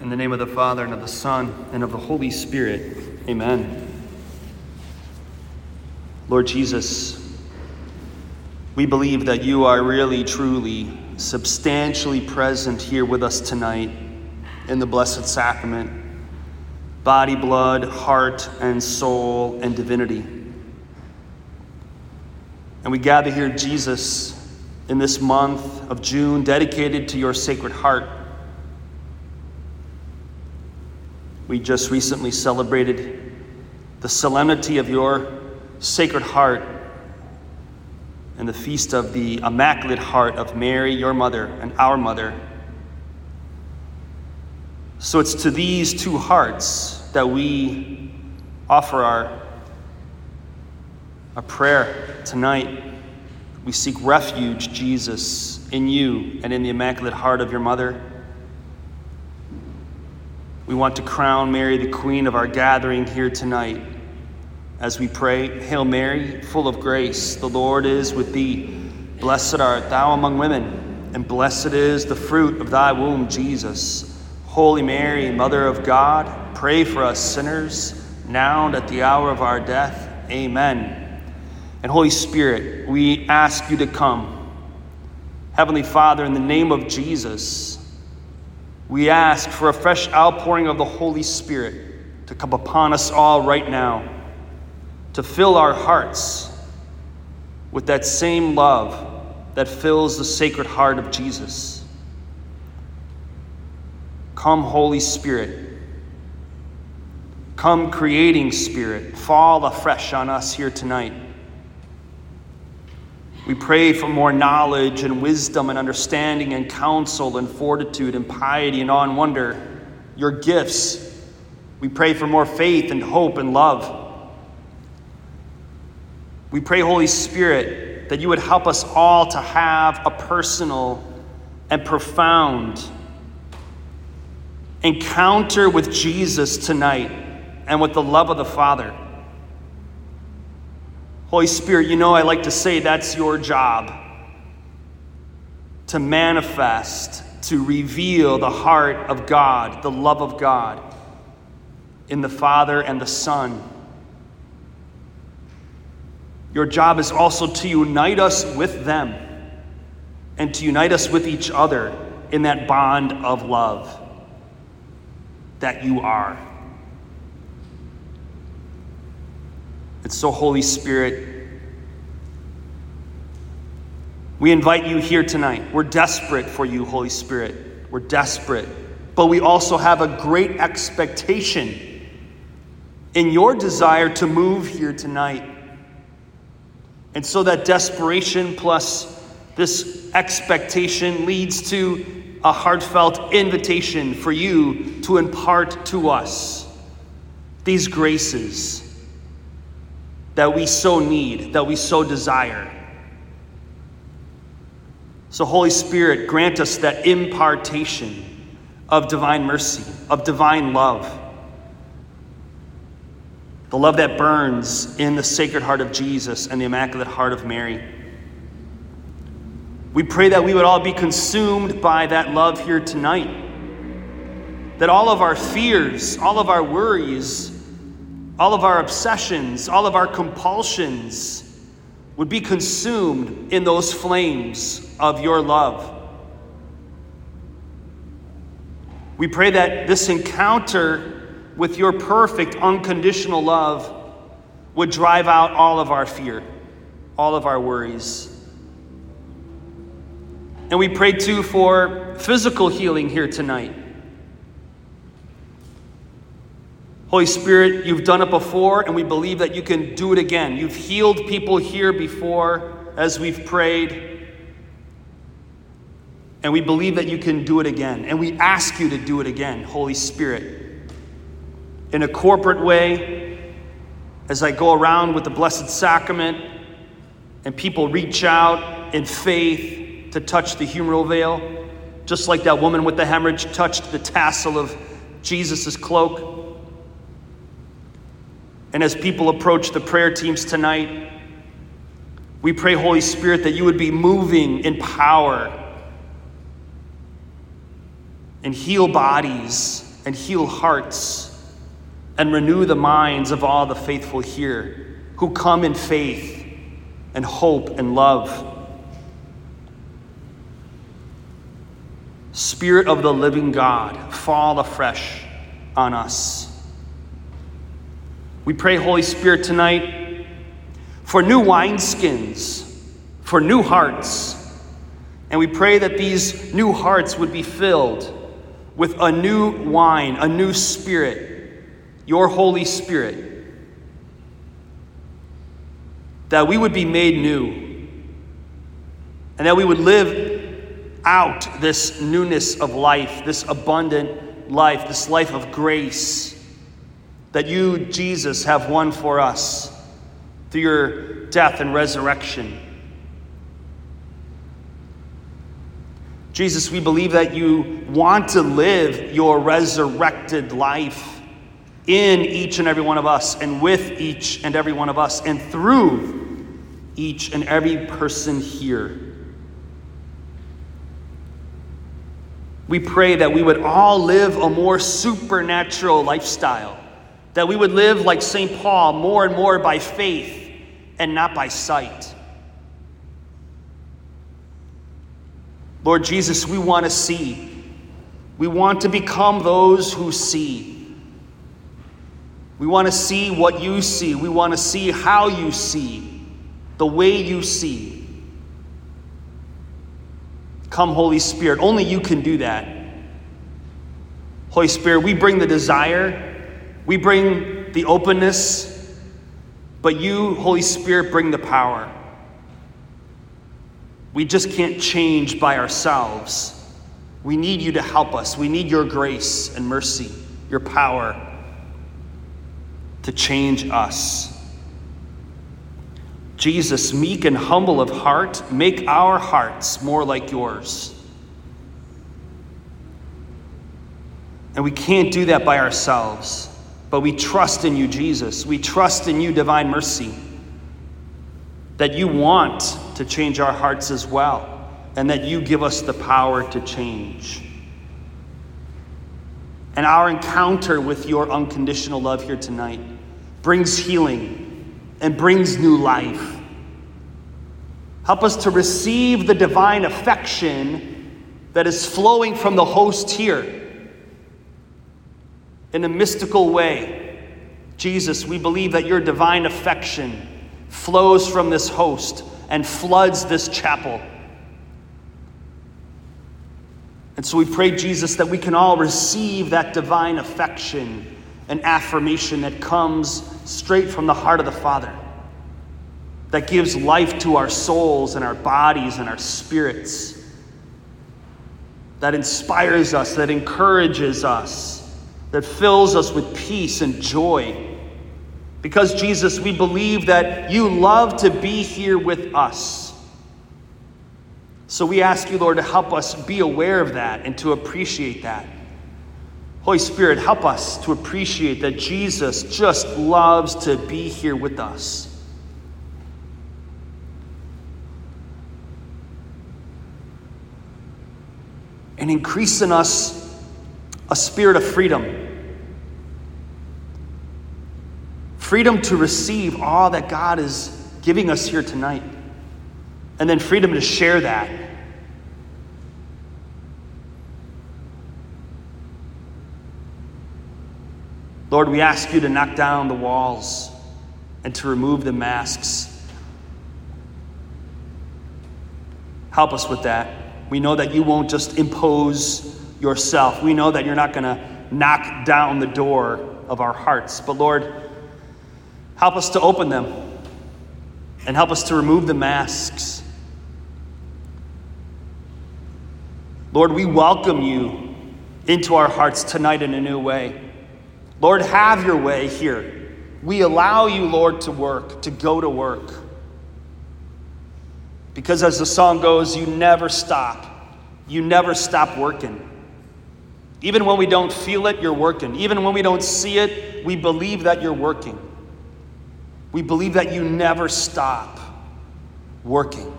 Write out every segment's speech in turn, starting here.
In the name of the Father, and of the Son, and of the Holy Spirit. Amen. Lord Jesus, we believe that you are really, truly, substantially present here with us tonight in the Blessed Sacrament body, blood, heart, and soul, and divinity. And we gather here, Jesus, in this month of June dedicated to your sacred heart. We just recently celebrated the solemnity of your sacred heart and the feast of the Immaculate Heart of Mary, your mother, and our mother. So it's to these two hearts that we offer our, our prayer tonight. We seek refuge, Jesus, in you and in the Immaculate Heart of your mother. We want to crown Mary, the Queen of our gathering here tonight. As we pray, Hail Mary, full of grace, the Lord is with thee. Blessed art thou among women, and blessed is the fruit of thy womb, Jesus. Holy Mary, Mother of God, pray for us sinners, now and at the hour of our death. Amen. And Holy Spirit, we ask you to come. Heavenly Father, in the name of Jesus, we ask for a fresh outpouring of the Holy Spirit to come upon us all right now, to fill our hearts with that same love that fills the sacred heart of Jesus. Come, Holy Spirit. Come, creating Spirit. Fall afresh on us here tonight. We pray for more knowledge and wisdom and understanding and counsel and fortitude and piety and awe and wonder, your gifts. We pray for more faith and hope and love. We pray, Holy Spirit, that you would help us all to have a personal and profound encounter with Jesus tonight and with the love of the Father. Holy Spirit, you know I like to say that's your job to manifest, to reveal the heart of God, the love of God in the Father and the Son. Your job is also to unite us with them and to unite us with each other in that bond of love that you are. And so, Holy Spirit, we invite you here tonight. We're desperate for you, Holy Spirit. We're desperate. But we also have a great expectation in your desire to move here tonight. And so that desperation plus this expectation leads to a heartfelt invitation for you to impart to us these graces that we so need, that we so desire. So, Holy Spirit, grant us that impartation of divine mercy, of divine love. The love that burns in the Sacred Heart of Jesus and the Immaculate Heart of Mary. We pray that we would all be consumed by that love here tonight. That all of our fears, all of our worries, all of our obsessions, all of our compulsions would be consumed in those flames of your love. We pray that this encounter with your perfect, unconditional love would drive out all of our fear, all of our worries. And we pray too for physical healing here tonight. Holy Spirit, you've done it before, and we believe that you can do it again. You've healed people here before as we've prayed. And we believe that you can do it again. And we ask you to do it again, Holy Spirit. In a corporate way, as I go around with the Blessed Sacrament and people reach out in faith to touch the humeral veil, just like that woman with the hemorrhage touched the tassel of Jesus' cloak. And as people approach the prayer teams tonight, we pray, Holy Spirit, that you would be moving in power and heal bodies and heal hearts and renew the minds of all the faithful here who come in faith and hope and love. Spirit of the living God, fall afresh on us. We pray, Holy Spirit, tonight for new wineskins, for new hearts. And we pray that these new hearts would be filled with a new wine, a new spirit, your Holy Spirit. That we would be made new. And that we would live out this newness of life, this abundant life, this life of grace that you, Jesus, have won for us through your death and resurrection. Jesus, we believe that you want to live your resurrected life in each and every one of us, and with each and every one of us, and through each and every person here. We pray that we would all live a more supernatural lifestyle, that we would live like St. Paul, more and more by faith and not by sight. Lord Jesus, we want to see. We want to become those who see. We want to see what you see. We want to see how you see, the way you see. Come, Holy Spirit. Only you can do that. Holy Spirit, we bring the desire, we bring the openness, but you, Holy Spirit, bring the power. We just can't change by ourselves. We need you to help us. We need your grace and mercy, your power to change us. Jesus, meek and humble of heart, make our hearts more like yours. And we can't do that by ourselves, but we trust in you, Jesus. We trust in you, divine mercy that you want to change our hearts as well, and that you give us the power to change. And our encounter with your unconditional love here tonight brings healing and brings new life. Help us to receive the divine affection that is flowing from the host here in a mystical way. Jesus, we believe that your divine affection flows from this host and floods this chapel. And so we pray, Jesus, that we can all receive that divine affection and affirmation that comes straight from the heart of the Father, that gives life to our souls and our bodies and our spirits, that inspires us, that encourages us, that fills us with peace and joy because, Jesus, we believe that you love to be here with us. So we ask you, Lord, to help us be aware of that and to appreciate that. Holy Spirit, help us to appreciate that Jesus just loves to be here with us. And increase in us a spirit of freedom freedom to receive all that God is giving us here tonight, and then freedom to share that. Lord, we ask you to knock down the walls and to remove the masks. Help us with that. We know that you won't just impose yourself. We know that you're not going to knock down the door of our hearts. But Lord, Help us to open them and help us to remove the masks. Lord, we welcome you into our hearts tonight in a new way. Lord, have your way here. We allow you, Lord, to work, to go to work. Because as the song goes, you never stop. You never stop working. Even when we don't feel it, you're working. Even when we don't see it, we believe that you're working. We believe that you never stop working.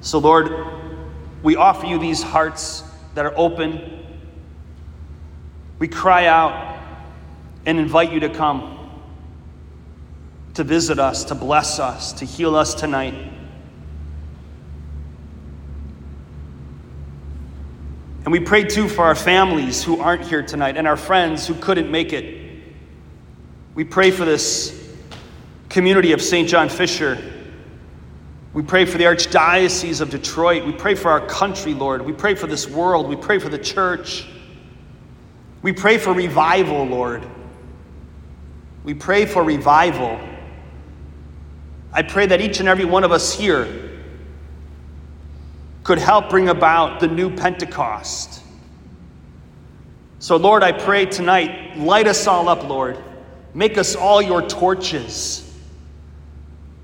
So, Lord, we offer you these hearts that are open. We cry out and invite you to come, to visit us, to bless us, to heal us tonight. And we pray too for our families who aren't here tonight and our friends who couldn't make it. We pray for this community of St. John Fisher. We pray for the Archdiocese of Detroit. We pray for our country, Lord. We pray for this world. We pray for the church. We pray for revival, Lord. We pray for revival. I pray that each and every one of us here could help bring about the new Pentecost. So, Lord, I pray tonight, light us all up, Lord. Make us all your torches.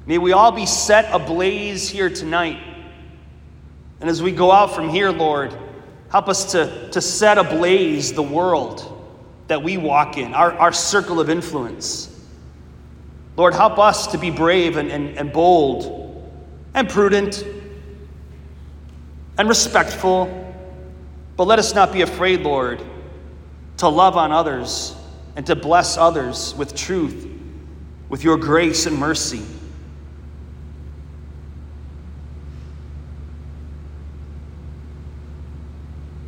May we all be set ablaze here tonight. And as we go out from here, Lord, help us to, to set ablaze the world that we walk in, our, our circle of influence. Lord, help us to be brave and, and, and bold and prudent and respectful, but let us not be afraid, Lord, to love on others and to bless others with truth, with your grace and mercy.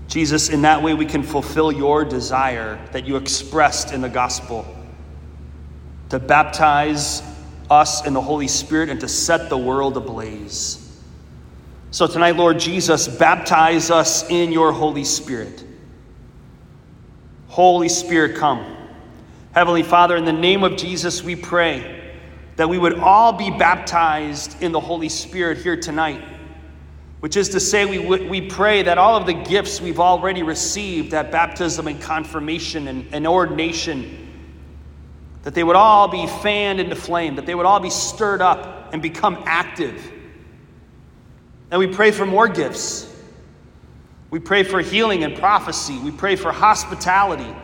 Jesus, in that way we can fulfill your desire that you expressed in the gospel to baptize us in the Holy Spirit and to set the world ablaze. So tonight, Lord Jesus, baptize us in your Holy Spirit. Holy Spirit, come. Heavenly Father, in the name of Jesus, we pray that we would all be baptized in the Holy Spirit here tonight. Which is to say, we, we pray that all of the gifts we've already received at baptism and confirmation and, and ordination, that they would all be fanned into flame, that they would all be stirred up and become active and we pray for more gifts. We pray for healing and prophecy. We pray for hospitality.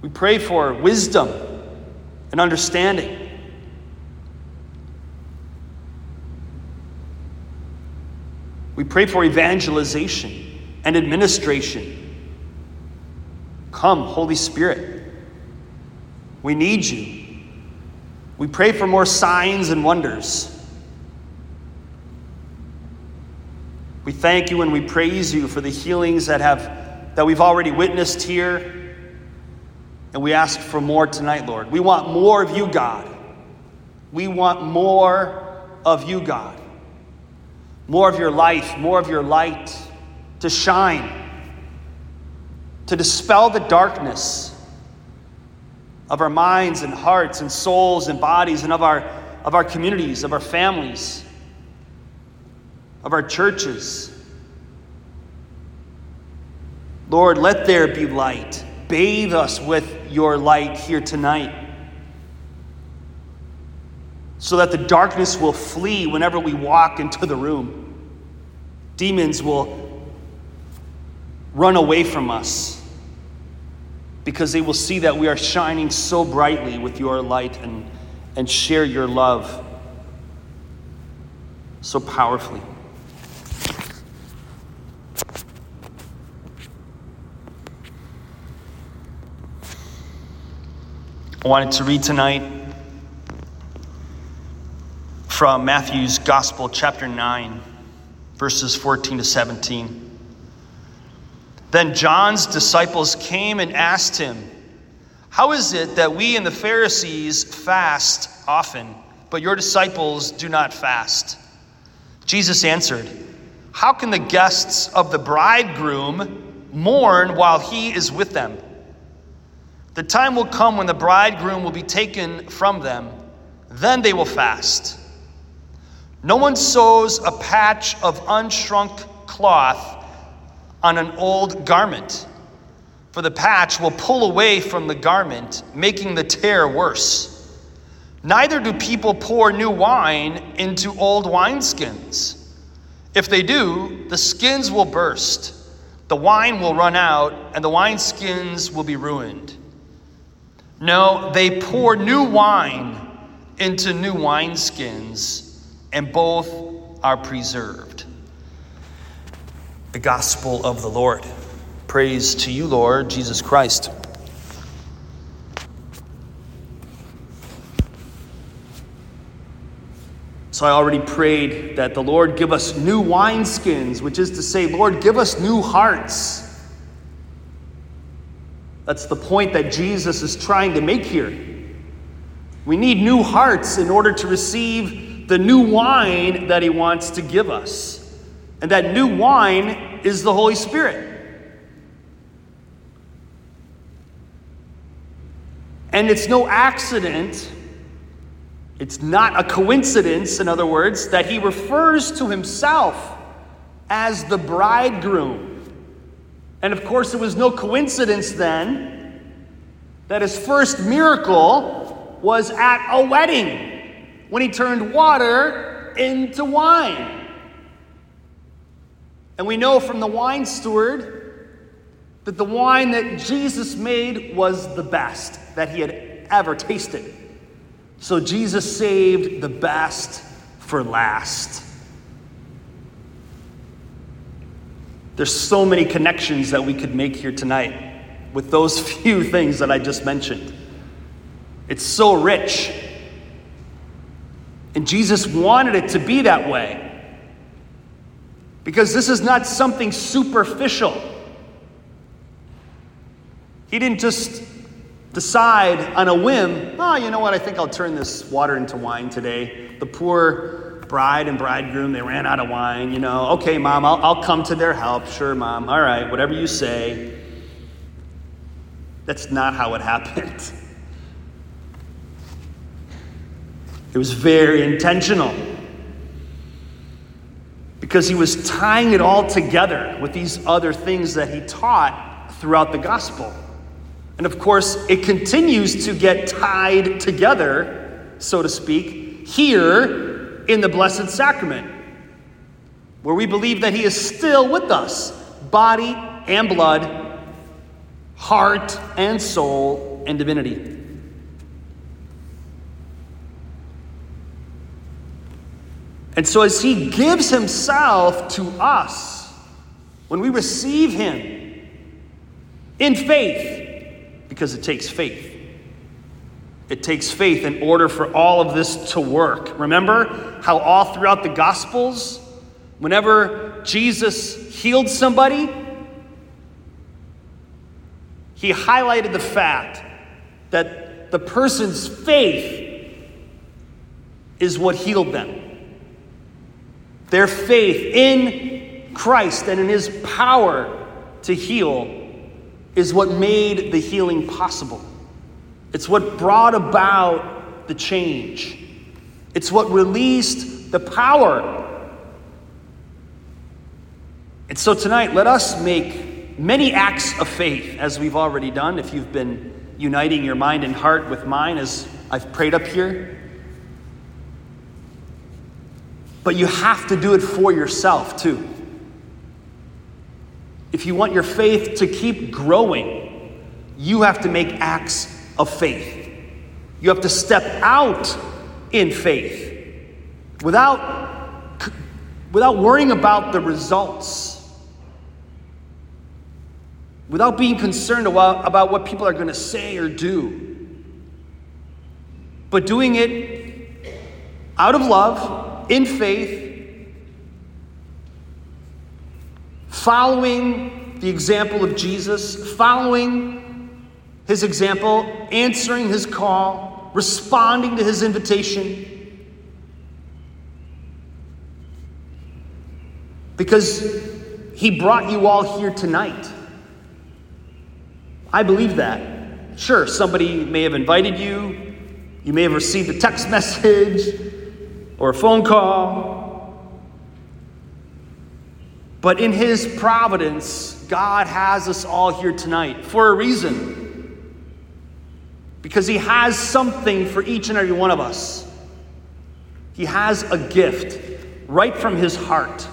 We pray for wisdom and understanding. We pray for evangelization and administration. Come, Holy Spirit. We need you. We pray for more signs and wonders. We thank you and we praise you for the healings that have that we've already witnessed here. And we ask for more tonight, Lord. We want more of you, God. We want more of you, God. More of your life, more of your light to shine, to dispel the darkness of our minds and hearts and souls and bodies and of our, of our communities, of our families of our churches. Lord, let there be light. Bathe us with your light here tonight so that the darkness will flee whenever we walk into the room. Demons will run away from us because they will see that we are shining so brightly with your light and, and share your love so powerfully. I wanted to read tonight from Matthew's Gospel, chapter 9, verses 14 to 17. Then John's disciples came and asked him, How is it that we and the Pharisees fast often, but your disciples do not fast? Jesus answered, How can the guests of the bridegroom mourn while he is with them? The time will come when the bridegroom will be taken from them. Then they will fast. No one sews a patch of unshrunk cloth on an old garment, for the patch will pull away from the garment, making the tear worse. Neither do people pour new wine into old wineskins. If they do, the skins will burst, the wine will run out, and the wineskins will be ruined. No, they pour new wine into new wineskins, and both are preserved. the gospel of the Lord. Praise to you, Lord Jesus Christ. So I already prayed that the Lord give us new wineskins, which is to say, Lord, give us new hearts. That's the point that Jesus is trying to make here. We need new hearts in order to receive the new wine that he wants to give us. And that new wine is the Holy Spirit. And it's no accident, it's not a coincidence, in other words, that he refers to himself as the bridegroom. And of course, it was no coincidence then that his first miracle was at a wedding when he turned water into wine. And we know from the wine steward that the wine that Jesus made was the best that he had ever tasted. So Jesus saved the best for last. There's so many connections that we could make here tonight with those few things that I just mentioned. It's so rich. And Jesus wanted it to be that way. Because this is not something superficial. He didn't just decide on a whim, oh, you know what, I think I'll turn this water into wine today. The poor bride and bridegroom, they ran out of wine, you know. Okay, mom, I'll, I'll come to their help. Sure, mom. All right, whatever you say. That's not how it happened. It was very intentional because he was tying it all together with these other things that he taught throughout the gospel. And of course, it continues to get tied together, so to speak, here in the Blessed Sacrament, where we believe that he is still with us, body and blood, heart and soul, and divinity. And so, as He gives Himself to us, when we receive Him in faith, because it takes faith, it takes faith in order for all of this to work. Remember how all throughout the Gospels, whenever Jesus healed somebody, he highlighted the fact that the person's faith is what healed them. Their faith in Christ and in his power to heal is what made the healing possible. It's what brought about the change. It's what released the power. And so tonight, let us make many acts of faith, as we've already done. If you've been uniting your mind and heart with mine as I've prayed up here, but you have to do it for yourself too. If you want your faith to keep growing, you have to make acts of faith. You have to step out in faith without, without worrying about the results, without being concerned about, about what people are going to say or do, but doing it out of love in faith, following the example of Jesus, following his example, answering his call, responding to his invitation. Because he brought you all here tonight. I believe that. Sure, somebody may have invited you, you may have received a text message, or a phone call. But in His providence, God has us all here tonight for a reason. Because He has something for each and every one of us. He has a gift right from His heart.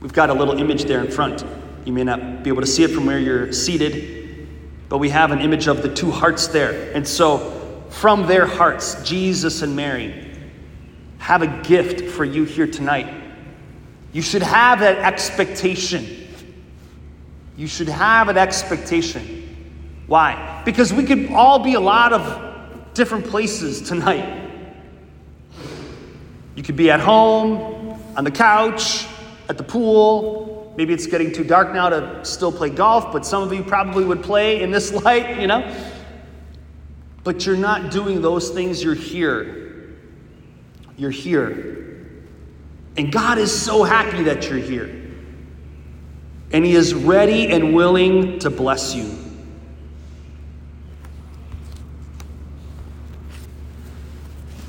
We've got a little image there in front. You may not be able to see it from where you're seated, but we have an image of the two hearts there. And so, from their hearts, Jesus and Mary, have a gift for you here tonight. You should have that expectation. You should have an expectation. Why? Because we could all be a lot of different places tonight. You could be at home, on the couch, at the pool. Maybe it's getting too dark now to still play golf, but some of you probably would play in this light, you know? But you're not doing those things, you're here. You're here. And God is so happy that you're here. And He is ready and willing to bless you.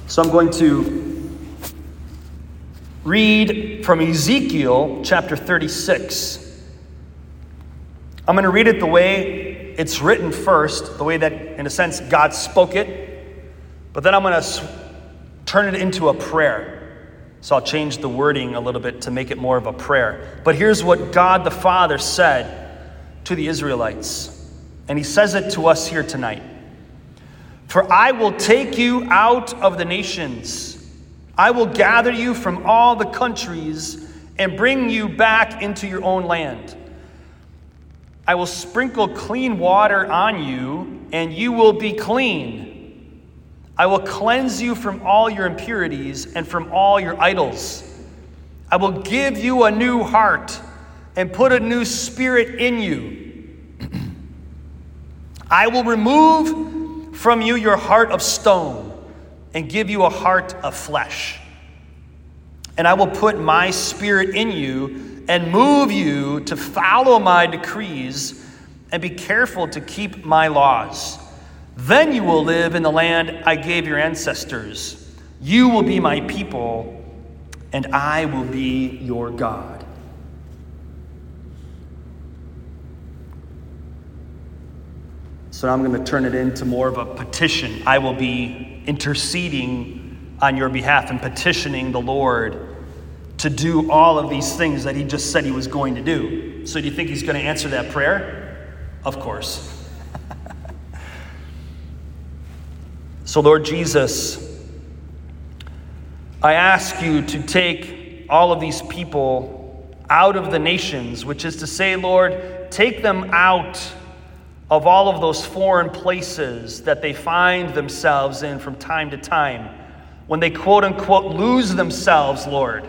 So I'm going to read from Ezekiel chapter 36. I'm going to read it the way it's written first, the way that, in a sense, God spoke it. But then I'm going to turn it into a prayer. So I'll change the wording a little bit to make it more of a prayer. But here's what God the Father said to the Israelites. And he says it to us here tonight. For I will take you out of the nations. I will gather you from all the countries and bring you back into your own land. I will sprinkle clean water on you, and you will be clean. I will cleanse you from all your impurities and from all your idols. I will give you a new heart and put a new spirit in you. I will remove from you your heart of stone and give you a heart of flesh. And I will put my spirit in you and move you to follow my decrees and be careful to keep my laws. Then you will live in the land I gave your ancestors. You will be my people, and I will be your God. So now I'm going to turn it into more of a petition. I will be interceding on your behalf and petitioning the Lord to do all of these things that he just said he was going to do. So do you think he's going to answer that prayer? Of course. So, Lord Jesus, I ask you to take all of these people out of the nations, which is to say, Lord, take them out of all of those foreign places that they find themselves in from time to time when they quote unquote lose themselves, Lord.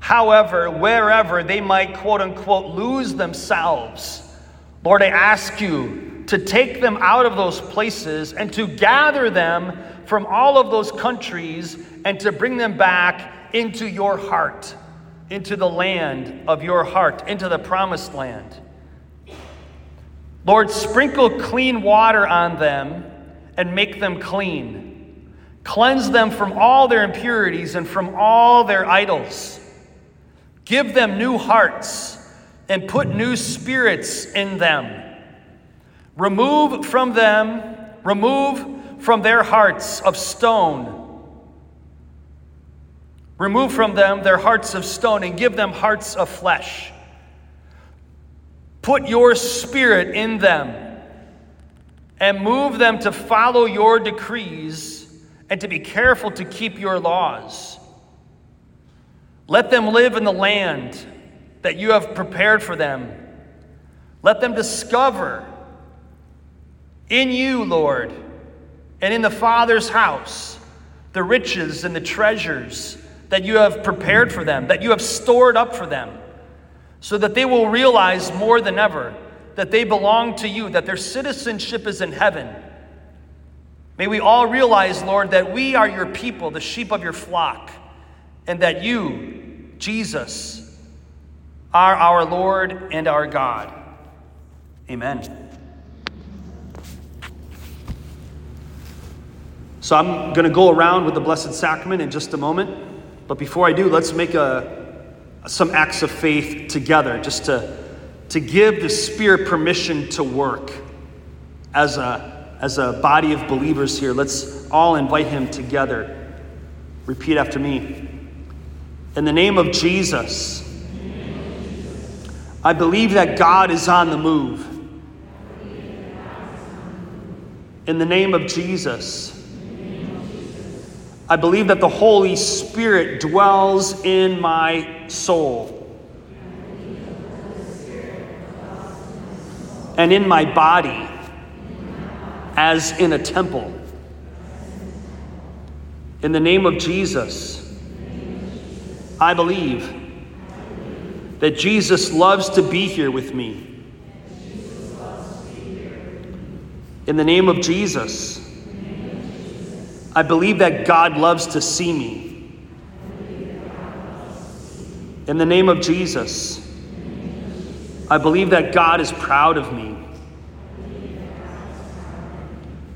However, wherever they might quote unquote lose themselves, Lord, I ask you to take them out of those places and to gather them from all of those countries and to bring them back into your heart, into the land of your heart, into the promised land. Lord, sprinkle clean water on them and make them clean. Cleanse them from all their impurities and from all their idols. Give them new hearts and put new spirits in them. Remove from them, remove from their hearts of stone. Remove from them their hearts of stone and give them hearts of flesh. Put your spirit in them and move them to follow your decrees and to be careful to keep your laws. Let them live in the land that you have prepared for them. Let them discover in you, Lord, and in the Father's house, the riches and the treasures that you have prepared for them, that you have stored up for them, so that they will realize more than ever that they belong to you, that their citizenship is in heaven. May we all realize, Lord, that we are your people, the sheep of your flock, and that you, Jesus, are our Lord and our God. Amen. So I'm going to go around with the Blessed Sacrament in just a moment. But before I do, let's make a, some acts of faith together just to, to give the Spirit permission to work as a, as a body of believers here. Let's all invite Him together. Repeat after me. In the name of Jesus, I believe that God is on the move. In the name of Jesus, I believe that the Holy Spirit dwells in my soul and in my body as in a temple. In the name of Jesus, I believe that Jesus loves to be here with me. In the name of Jesus, I believe that God loves to see me. In the name of Jesus, I believe that God is proud of me.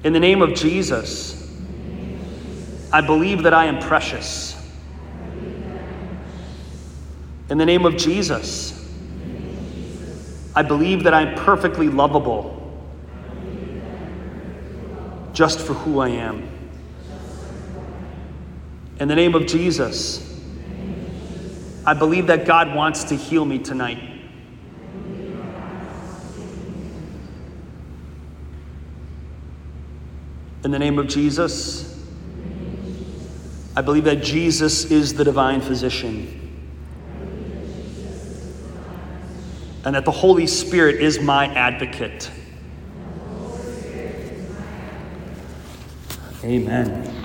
In the name of Jesus, I believe that I am precious. In the name of Jesus, I believe that I'm perfectly lovable just for who I am. In the name of Jesus, I believe that God wants to heal me tonight. In the name of Jesus, I believe that Jesus is the divine physician. and that the Holy Spirit is my advocate. Amen.